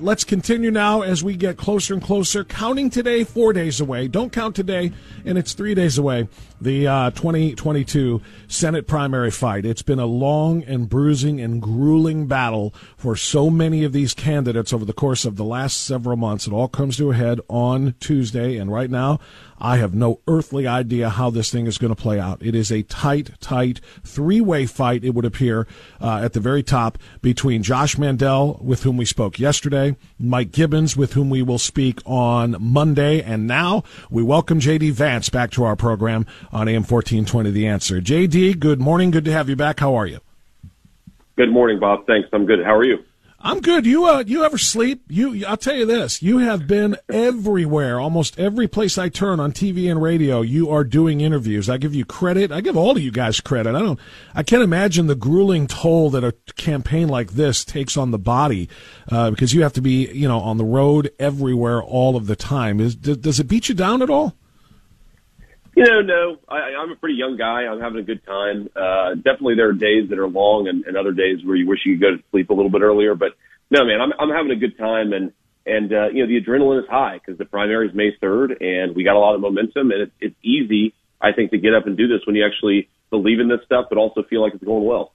Let's continue now as we get closer and closer. Counting today, four days away. Don't count today, and it's three days away. The uh, 2022 Senate primary fight. It's been a long and bruising and grueling battle for so many of these candidates over the course of the last several months. It all comes to a head on Tuesday, and right now, I have no earthly idea how this thing is going to play out. It is a tight, tight three way fight, it would appear, uh, at the very top between Josh Mandel, with whom we spoke yesterday, Mike Gibbons, with whom we will speak on Monday, and now we welcome JD Vance back to our program on AM 1420 The Answer. JD, good morning. Good to have you back. How are you? Good morning, Bob. Thanks. I'm good. How are you? I'm good. You uh, you ever sleep? You I'll tell you this. You have been everywhere, almost every place I turn on TV and radio. You are doing interviews. I give you credit. I give all of you guys credit. I don't. I can't imagine the grueling toll that a campaign like this takes on the body, uh, because you have to be you know on the road everywhere all of the time. Is does it beat you down at all? You know, no. I, I'm a pretty young guy. I'm having a good time. Uh, definitely, there are days that are long, and, and other days where you wish you could go to sleep a little bit earlier. But no, man, I'm I'm having a good time, and and uh, you know the adrenaline is high because the primary is May 3rd, and we got a lot of momentum, and it's it's easy, I think, to get up and do this when you actually believe in this stuff, but also feel like it's going well.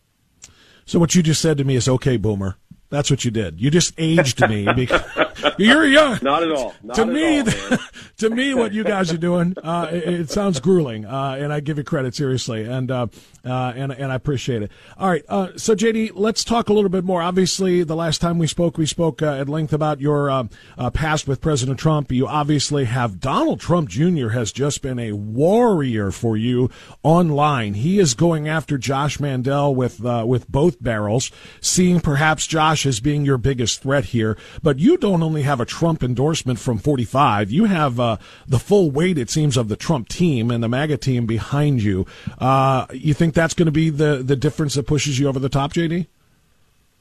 So what you just said to me is okay, Boomer. That's what you did. You just aged me because you're young. Not at all. Not to at me, all, to me, what you guys are doing, uh, it, it, sounds grueling, uh, and I give you credit seriously, and uh, uh and and I appreciate it. All right, uh, so JD, let's talk a little bit more. Obviously, the last time we spoke, we spoke uh, at length about your past with President Trump. You obviously have Donald Trump Jr. has just been a warrior for you online. He is going after Josh Mandel with with both barrels, seeing perhaps Josh As being your biggest threat here, but you don't only have a Trump endorsement from 45. You have uh, the full weight, it seems, of the Trump team and the MAGA team behind you. Uh, you think that's going to be the, the difference that pushes you over the top, JD?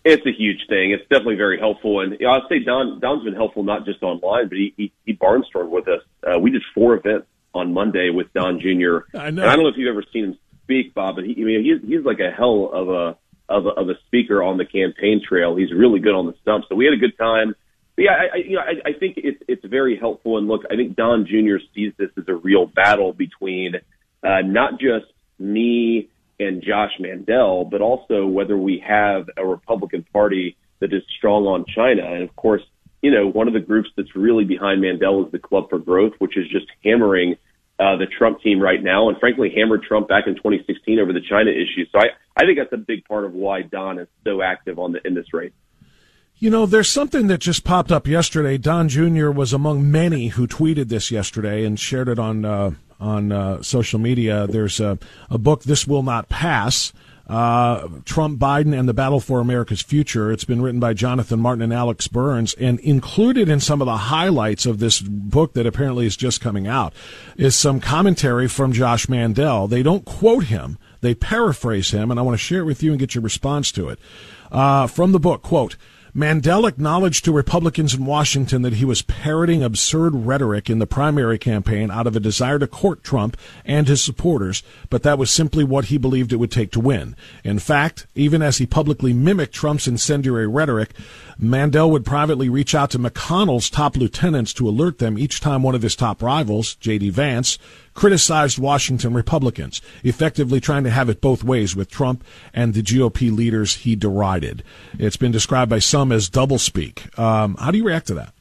It's a huge thing. It's definitely very helpful, and you know, I'd say Don Don's been helpful not just online, but he he, he barnstormed with us. Uh, we did four events on Monday with Don Jr. I know. And I don't know if you've ever seen him speak, Bob, but he, I mean, he's he's like a hell of a of a, of a speaker on the campaign trail. He's really good on the stump. So we had a good time. But yeah, I, I, you know, I, I think it's it's very helpful. And look, I think Don Jr. sees this as a real battle between uh, not just me and Josh Mandel, but also whether we have a Republican Party that is strong on China. And of course, you know, one of the groups that's really behind Mandel is the Club for Growth, which is just hammering uh, the Trump team right now, and frankly hammered Trump back in 2016 over the China issue. So I, I think that's a big part of why Don is so active on the in this race. You know, there's something that just popped up yesterday. Don Jr. was among many who tweeted this yesterday and shared it on uh, on uh, social media. There's a, a book, "This Will Not Pass." Uh, Trump, Biden, and the Battle for America's Future. It's been written by Jonathan Martin and Alex Burns, and included in some of the highlights of this book that apparently is just coming out is some commentary from Josh Mandel. They don't quote him, they paraphrase him, and I want to share it with you and get your response to it. Uh, from the book, quote, Mandel acknowledged to Republicans in Washington that he was parroting absurd rhetoric in the primary campaign out of a desire to court Trump and his supporters, but that was simply what he believed it would take to win. In fact, even as he publicly mimicked Trump's incendiary rhetoric, Mandel would privately reach out to McConnell's top lieutenants to alert them each time one of his top rivals, J.D. Vance, criticized Washington Republicans, effectively trying to have it both ways with Trump and the GOP leaders he derided. It's been described by some as doublespeak. Um, how do you react to that?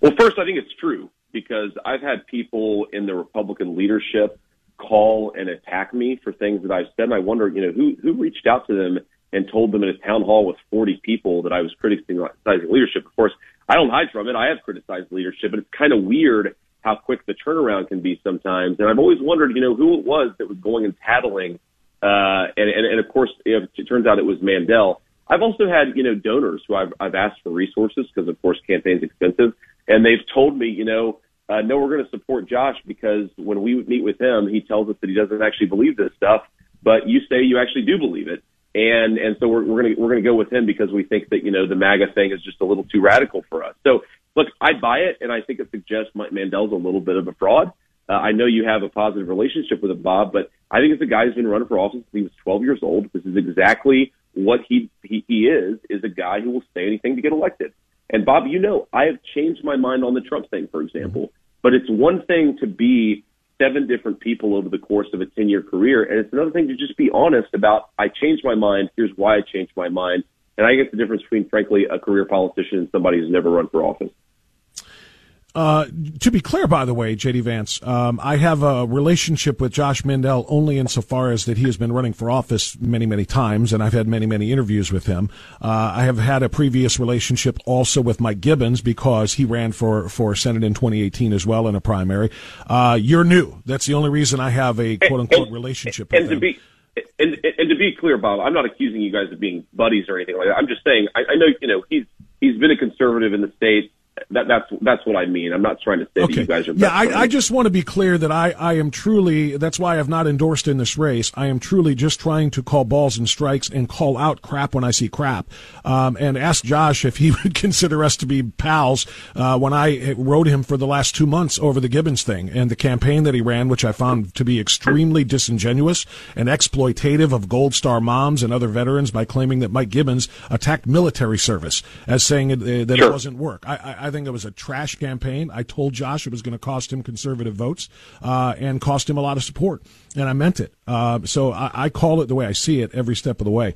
Well, first, I think it's true because I've had people in the Republican leadership call and attack me for things that I've said. And I wonder, you know, who who reached out to them and told them at a town hall with 40 people that I was criticizing leadership. Of course, I don't hide from it. I have criticized leadership, but it's kind of weird how quick the turnaround can be sometimes. And I've always wondered, you know, who it was that was going and tattling. Uh, and, and, and of course, it turns out it was Mandel. I've also had, you know, donors who I've, I've asked for resources because, of course, campaign's expensive. And they've told me, you know, uh, no, we're going to support Josh because when we meet with him, he tells us that he doesn't actually believe this stuff, but you say you actually do believe it. And, and so we're, we're going to, we're going to go with him because we think that, you know, the MAGA thing is just a little too radical for us. So look, I buy it, and I think it suggests Mike Mandel's a little bit of a fraud. Uh, I know you have a positive relationship with him, Bob, but I think it's a guy who's been running for office since he was 12 years old. This is exactly what he, he he is is a guy who will say anything to get elected. And Bob, you know, I have changed my mind on the Trump thing, for example. But it's one thing to be seven different people over the course of a 10 year career. And it's another thing to just be honest about, I changed my mind. Here's why I changed my mind. And I get the difference between, frankly, a career politician and somebody who's never run for office. Uh, to be clear, by the way, JD Vance, um, I have a relationship with Josh Mandel only insofar as that he has been running for office many, many times, and I've had many, many interviews with him. Uh, I have had a previous relationship also with Mike Gibbons because he ran for, for Senate in 2018 as well in a primary. Uh, you're new. That's the only reason I have a quote unquote relationship and, with and him. To be, and, and to be clear, Bob, I'm not accusing you guys of being buddies or anything like that. I'm just saying I, I know you know he's he's been a conservative in the state that, that's that's what I mean. I'm not trying to say okay. that you guys are. Yeah, I, I, just want to be clear that I, I am truly. That's why I've not endorsed in this race. I am truly just trying to call balls and strikes and call out crap when I see crap. Um, and ask Josh if he would consider us to be pals. Uh, when I wrote him for the last two months over the Gibbons thing and the campaign that he ran, which I found to be extremely disingenuous and exploitative of Gold Star moms and other veterans by claiming that Mike Gibbons attacked military service as saying it, that it wasn't work. I, I I think it was a trash campaign. I told Josh it was going to cost him conservative votes uh, and cost him a lot of support, and I meant it. Uh, so I, I, call it the way I see it every step of the way.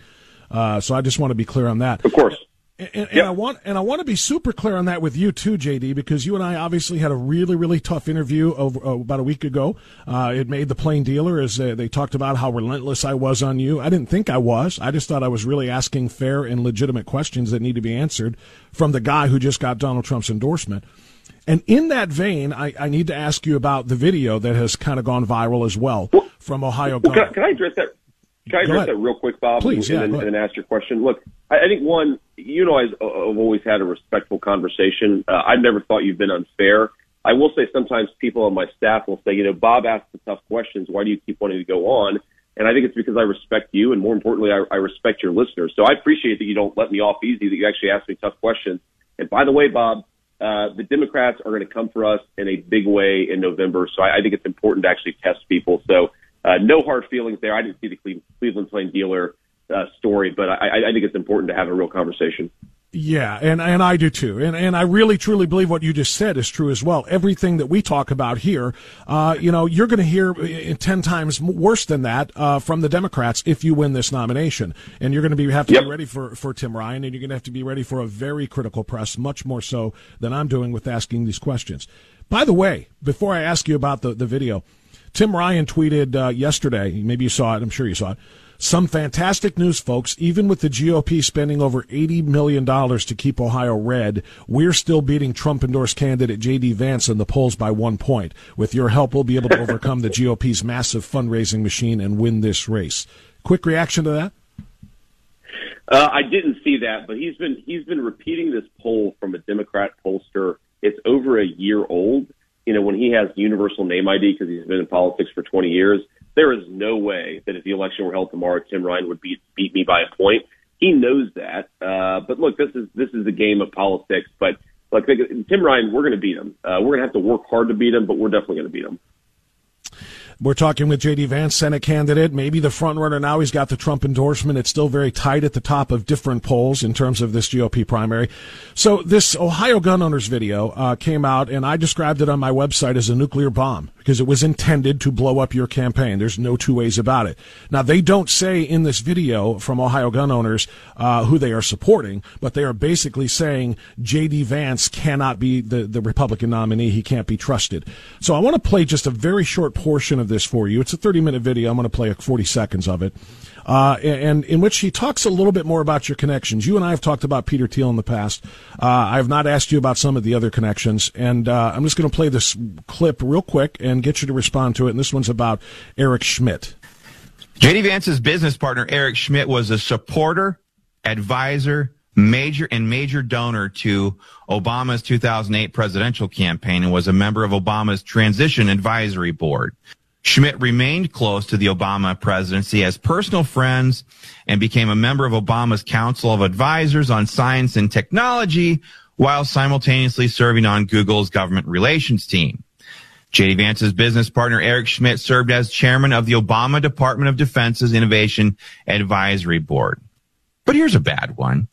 Uh, so I just want to be clear on that. Of course. And, and, yep. I want and I want to be super clear on that with you too, JD, because you and I obviously had a really really tough interview over uh, about a week ago. Uh, it made the plain dealer as uh, they talked about how relentless I was on you. I didn't think I was. I just thought I was really asking fair and legitimate questions that need to be answered from the guy who just got Donald Trump's endorsement. And in that vein, I, I need to ask you about the video that has kind of gone viral as well, well from Ohio. Well, can, I, can I address that? Can I address that real quick, Bob? Please, and, yeah, and, then, and ask your question. Look, I, I think one, you know, I've, always had a respectful conversation. Uh, I've never thought you've been unfair. I will say sometimes people on my staff will say, you know, Bob asks the tough questions. Why do you keep wanting to go on? And I think it's because I respect you, and more importantly, I, I respect your listeners. So I appreciate that you don't let me off easy. That you actually ask me tough questions. And by the way, Bob, uh, the Democrats are going to come for us in a big way in November. So I, I think it's important to actually test people. So uh, no hard feelings there. I didn't see the Cleveland Plain Dealer uh, story, but I, I think it's important to have a real conversation. Yeah, and, and I do too. And and I really truly believe what you just said is true as well. Everything that we talk about here, uh, you know, you're going to hear uh, ten times worse than that uh, from the Democrats if you win this nomination. And you're going to be have to yep. be ready for, for Tim Ryan, and you're going to have to be ready for a very critical press, much more so than I'm doing with asking these questions. By the way, before I ask you about the, the video, Tim Ryan tweeted uh, yesterday, maybe you saw it, I'm sure you saw it. Some fantastic news, folks. Even with the GOP spending over $80 million to keep Ohio red, we're still beating Trump endorsed candidate J.D. Vance in the polls by one point. With your help, we'll be able to overcome the GOP's massive fundraising machine and win this race. Quick reaction to that? Uh, I didn't see that, but he's been he's been repeating this poll from a Democrat pollster. It's over a year old, you know, when he has universal name ID because he's been in politics for 20 years, there is no way that if the election were held tomorrow, Tim Ryan would beat beat me by a point. He knows that. Uh, but look, this is this is the game of politics. But look, Tim Ryan, we're going to beat him. Uh, we're going to have to work hard to beat him, but we're definitely going to beat him. We're talking with J.D. Vance, Senate candidate, maybe the front runner now. He's got the Trump endorsement. It's still very tight at the top of different polls in terms of this GOP primary. So this Ohio gun owners video uh, came out, and I described it on my website as a nuclear bomb because it was intended to blow up your campaign. There's no two ways about it. Now they don't say in this video from Ohio gun owners uh, who they are supporting, but they are basically saying J.D. Vance cannot be the, the Republican nominee. He can't be trusted. So I want to play just a very short portion of this for you. It's a 30 minute video. I'm going to play 40 seconds of it. Uh, and in which he talks a little bit more about your connections. You and I have talked about Peter Thiel in the past. Uh, I have not asked you about some of the other connections, and uh, I'm just going to play this clip real quick and get you to respond to it. And this one's about Eric Schmidt. JD Vance's business partner Eric Schmidt was a supporter, advisor, major and major donor to Obama's 2008 presidential campaign and was a member of Obama's transition advisory board. Schmidt remained close to the Obama presidency as personal friends and became a member of Obama's Council of Advisors on Science and Technology while simultaneously serving on Google's government relations team. JD Vance's business partner Eric Schmidt served as chairman of the Obama Department of Defense's Innovation Advisory Board. But here's a bad one.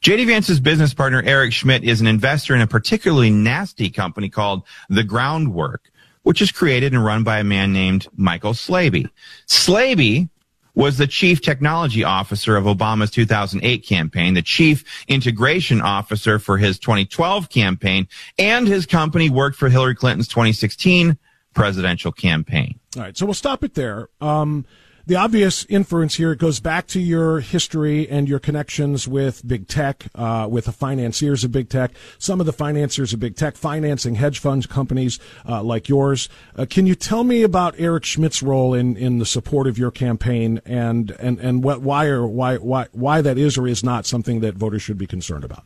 JD Vance's business partner, Eric Schmidt, is an investor in a particularly nasty company called The Groundwork, which is created and run by a man named Michael Slaby. Slaby was the chief technology officer of Obama's 2008 campaign, the chief integration officer for his 2012 campaign, and his company worked for Hillary Clinton's 2016 presidential campaign. All right, so we'll stop it there. Um, the obvious inference here goes back to your history and your connections with big tech, uh, with the financiers of big tech, some of the financiers of big tech, financing hedge funds companies uh, like yours. Uh, can you tell me about Eric Schmidt's role in, in the support of your campaign and and and what why or why why why that is or is not something that voters should be concerned about?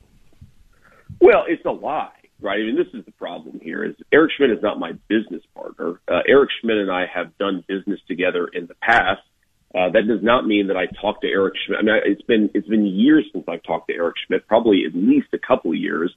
Well, it's a lie right? I mean, this is the problem here is Eric Schmidt is not my business partner. Uh, Eric Schmidt and I have done business together in the past. Uh, that does not mean that I talked to Eric Schmidt. I mean, it's been it's been years since I've talked to Eric Schmidt, probably at least a couple of years.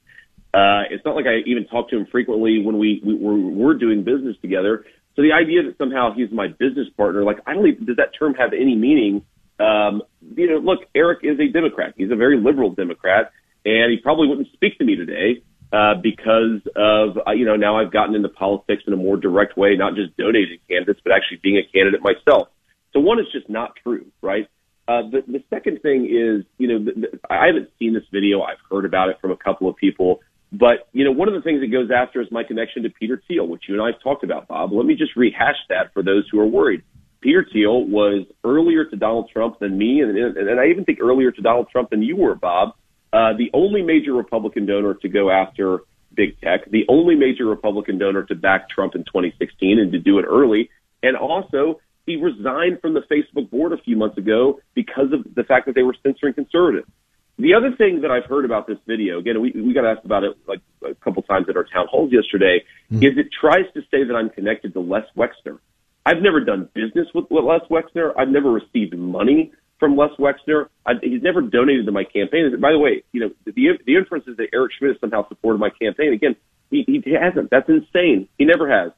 Uh, it's not like I even talk to him frequently when we, we we're, we're doing business together. So the idea that somehow he's my business partner, like I don't even does that term have any meaning? Um, you know, look, Eric is a Democrat. He's a very liberal Democrat, and he probably wouldn't speak to me today uh, because of uh, you know now I've gotten into politics in a more direct way, not just donating candidates, but actually being a candidate myself. So one is just not true, right? Uh, the, the second thing is, you know, the, the, I haven't seen this video. I've heard about it from a couple of people. But, you know, one of the things it goes after is my connection to Peter Thiel, which you and I have talked about, Bob. Let me just rehash that for those who are worried. Peter Thiel was earlier to Donald Trump than me, and, and I even think earlier to Donald Trump than you were, Bob. Uh, the only major Republican donor to go after big tech, the only major Republican donor to back Trump in 2016 and to do it early, and also he resigned from the Facebook board a few months ago because of the fact that they were censoring conservatives. The other thing that I've heard about this video, again, we, we got asked about it like a couple times at our town halls yesterday, mm-hmm. is it tries to say that I'm connected to Les Wexner. I've never done business with, Les Wexner. I've never received money from Les Wexner. I, he's never donated to my campaign. By the way, you know, the, the inference is that Eric Schmidt has somehow supported my campaign. Again, he, he hasn't. That's insane. He never has.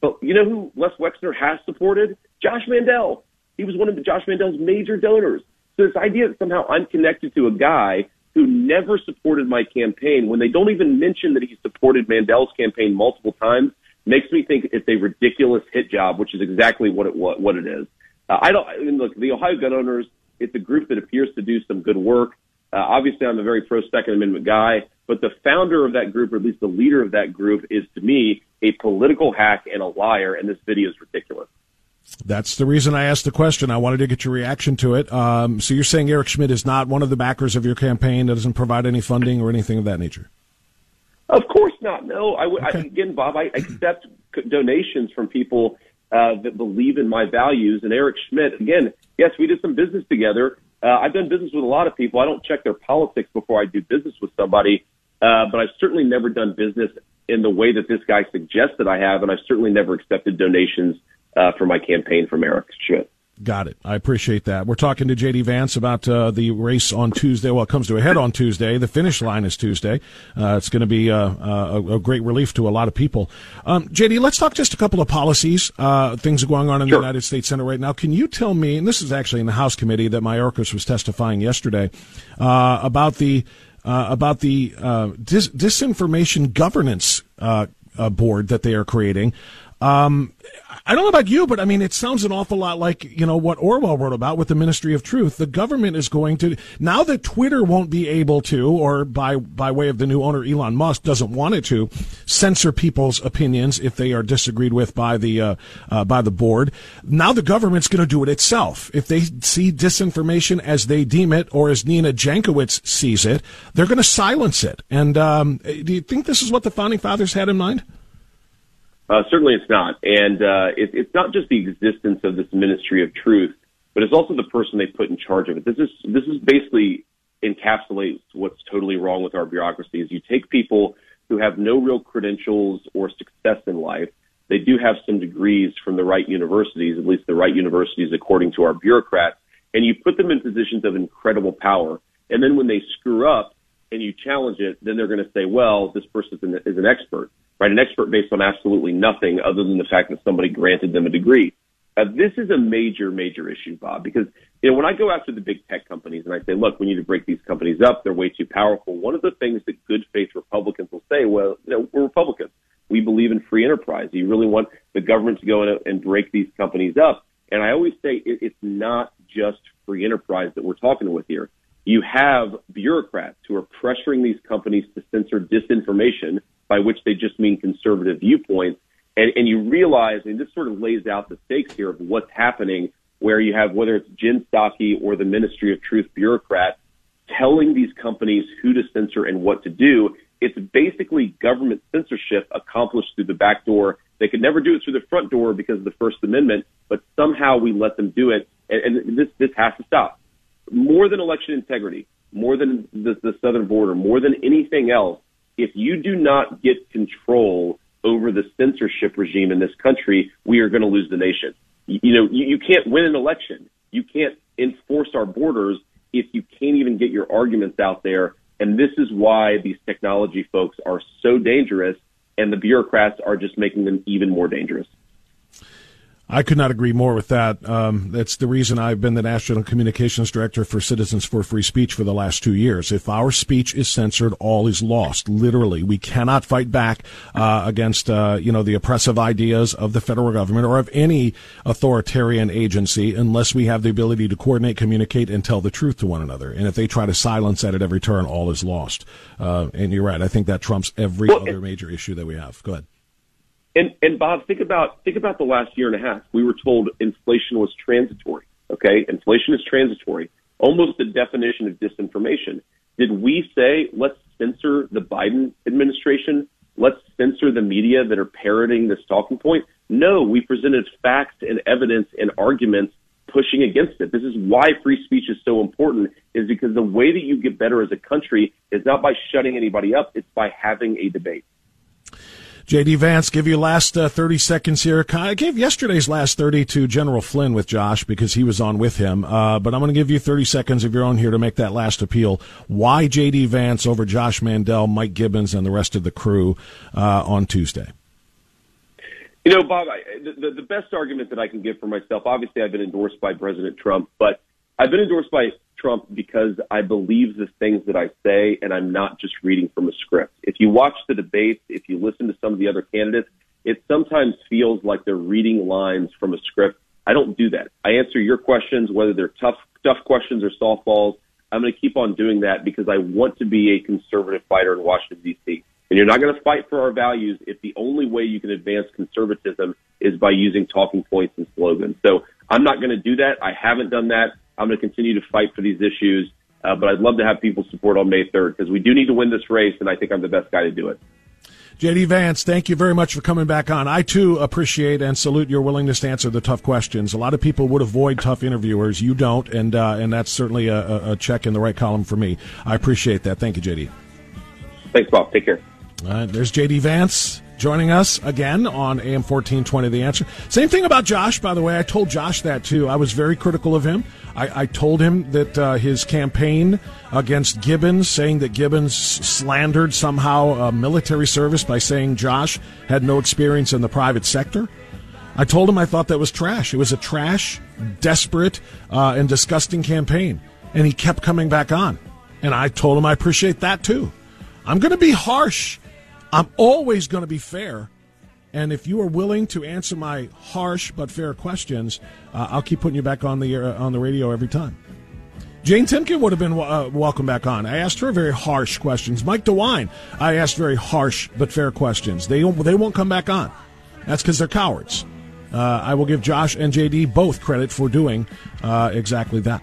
But you know who Les Wexner has supported? Josh Mandel. He was one of Josh Mandel's major donors. So this idea that somehow I'm connected to a guy who never supported my campaign when they don't even mention that he supported Mandel's campaign multiple times makes me think it's a ridiculous hit job, which is exactly what it what, what it is. Uh, I don't I mean, look. The Ohio gun owners. It's a group that appears to do some good work. Uh, obviously, I'm a very pro Second Amendment guy, but the founder of that group, or at least the leader of that group, is to me a political hack and a liar. And this video is ridiculous. That's the reason I asked the question. I wanted to get your reaction to it. Um, so you're saying Eric Schmidt is not one of the backers of your campaign that doesn't provide any funding or anything of that nature? Of course not. No, I. Okay. I, again, Bob, I accept donations from people uh, that believe in my values. And Eric Schmidt, again, yes, we did some business together. Uh, I've done business with a lot of people. I don't check their politics before I do business with somebody, uh, but I've certainly never done business in the way that this guy suggests that I have, and I've certainly never accepted donations uh, for my campaign from Eric Schmidt. Got it. I appreciate that. We're talking to JD Vance about uh, the race on Tuesday. Well, it comes to a head on Tuesday. The finish line is Tuesday. Uh, it's going to be uh, uh, a, a, great relief to a lot of people. Um, JD, let's talk just a couple of policies. Uh, things are going on in sure. the United States Senate right now. Can you tell me, and this is actually in the House committee that Mayorkas was testifying yesterday, uh, about the about the dis- disinformation governance board that they are creating. Um, I don't know about you, but I mean, it sounds an awful lot like, you know, what Orwell wrote about with the Ministry of Truth. The government is going to, now that Twitter won't be able to, or by, by way of the new owner, Elon Musk doesn't want it to, censor people's opinions if they are disagreed with by the, uh, uh, by the board. Now the government's going to do it itself. If they see disinformation as they deem it, or as Nina Jankowicz sees it, they're going to silence it. And, um, do you think this is what the founding fathers had in mind? Uh, certainly, it's not, and uh, it, it's not just the existence of this ministry of truth, but it's also the person they put in charge of it. This is this is basically encapsulates what's totally wrong with our bureaucracy. Is you take people who have no real credentials or success in life. They do have some degrees from the right universities, at least the right universities according to our bureaucrats, and you put them in positions of incredible power. And then when they screw up and you challenge it, then they're going to say, well, this person is an, is an expert right? An expert based on absolutely nothing other than the fact that somebody granted them a degree. Uh, this is a major, major issue, Bob, because you know when I go after the big tech companies and I say, look, we need to break these companies up; they're way too powerful. One of the things that good faith Republicans will say, well, you know, we're Republicans. We believe in free enterprise. You really want the government to go in and break these companies up. And I always say it, it's not just free enterprise that we're talking with here. You have bureaucrats who are pressuring these companies to censor disinformation, by which they just mean conservative viewpoints. And, and you realize, and this sort of lays out the stakes here of what's happening, where you have whether it's Jen Psaki or the Ministry of Truth bureaucrat telling these companies who to censor and what to do. It's basically government censorship accomplished through the back door. They could never do it through the front door because of the First Amendment, but somehow we let them do it, and, and this this has to stop. More than election integrity, more than the, the southern border, more than anything else, if you do not get control over the censorship regime in this country, we are going to lose the nation. You, you know, you, you can't win an election. You can't enforce our borders if you can't even get your arguments out there. And this is why these technology folks are so dangerous, and the bureaucrats are just making them even more dangerous. I could not agree more with that. Um, that's the reason I've been the National Communications Director for Citizens for Free Speech for the last two years. If our speech is censored, all is lost. Literally, we cannot fight back uh, against uh, you know the oppressive ideas of the federal government or of any authoritarian agency unless we have the ability to coordinate, communicate, and tell the truth to one another. And if they try to silence that at every turn, all is lost. Uh, and you're right. I think that trumps every other major issue that we have. Go ahead. And and Bob, think about think about the last year and a half. We were told inflation was transitory. Okay, inflation is transitory. Almost the definition of disinformation. Did we say let's censor the Biden administration? Let's censor the media that are parroting this talking point? No, we presented facts and evidence and arguments pushing against it. This is why free speech is so important, is because the way that you get better as a country is not by shutting anybody up, it's by having a debate. JD Vance, give you last uh, 30 seconds here. I gave yesterday's last 30 to General Flynn with Josh because he was on with him. Uh, but I'm going to give you 30 seconds of your own here to make that last appeal. Why JD Vance over Josh Mandel, Mike Gibbons, and the rest of the crew uh, on Tuesday? You know, Bob, I, the, the best argument that I can give for myself, obviously, I've been endorsed by President Trump, but I've been endorsed by Trump because I believe the things that I say and I'm not just reading from a script. If you watch the debates, if you listen to some of the other candidates, it sometimes feels like they're reading lines from a script. I don't do that. I answer your questions, whether they're tough, tough questions or softballs. I'm going to keep on doing that because I want to be a conservative fighter in Washington, D.C. And you're not going to fight for our values if the only way you can advance conservatism is by using talking points and slogans. So I'm not going to do that. I haven't done that. I'm going to continue to fight for these issues. Uh, but I'd love to have people support on May 3rd because we do need to win this race, and I think I'm the best guy to do it. JD Vance, thank you very much for coming back on. I too appreciate and salute your willingness to answer the tough questions. A lot of people would avoid tough interviewers. You don't, and uh, and that's certainly a, a, check in the right column for me. I appreciate that. Thank you, JD. Thanks, Bob. Take care. All right, there's JD Vance joining us again on AM 1420 The Answer. Same thing about Josh, by the way. I told Josh that too. I was very critical of him. I, I told him that uh, his campaign against Gibbons, saying that Gibbons slandered somehow military service by saying Josh had no experience in the private sector. I told him I thought that was trash. It was a trash, desperate, uh, and disgusting campaign. And he kept coming back on. And I told him I appreciate that too. I'm going to be harsh I'm always going to be fair. And if you are willing to answer my harsh but fair questions, uh, I'll keep putting you back on the uh, on the radio every time. Jane Timken would have been uh, welcome back on. I asked her very harsh questions. Mike DeWine, I asked very harsh but fair questions. They they won't come back on. That's because they're cowards. Uh, I will give Josh and JD both credit for doing uh, exactly that.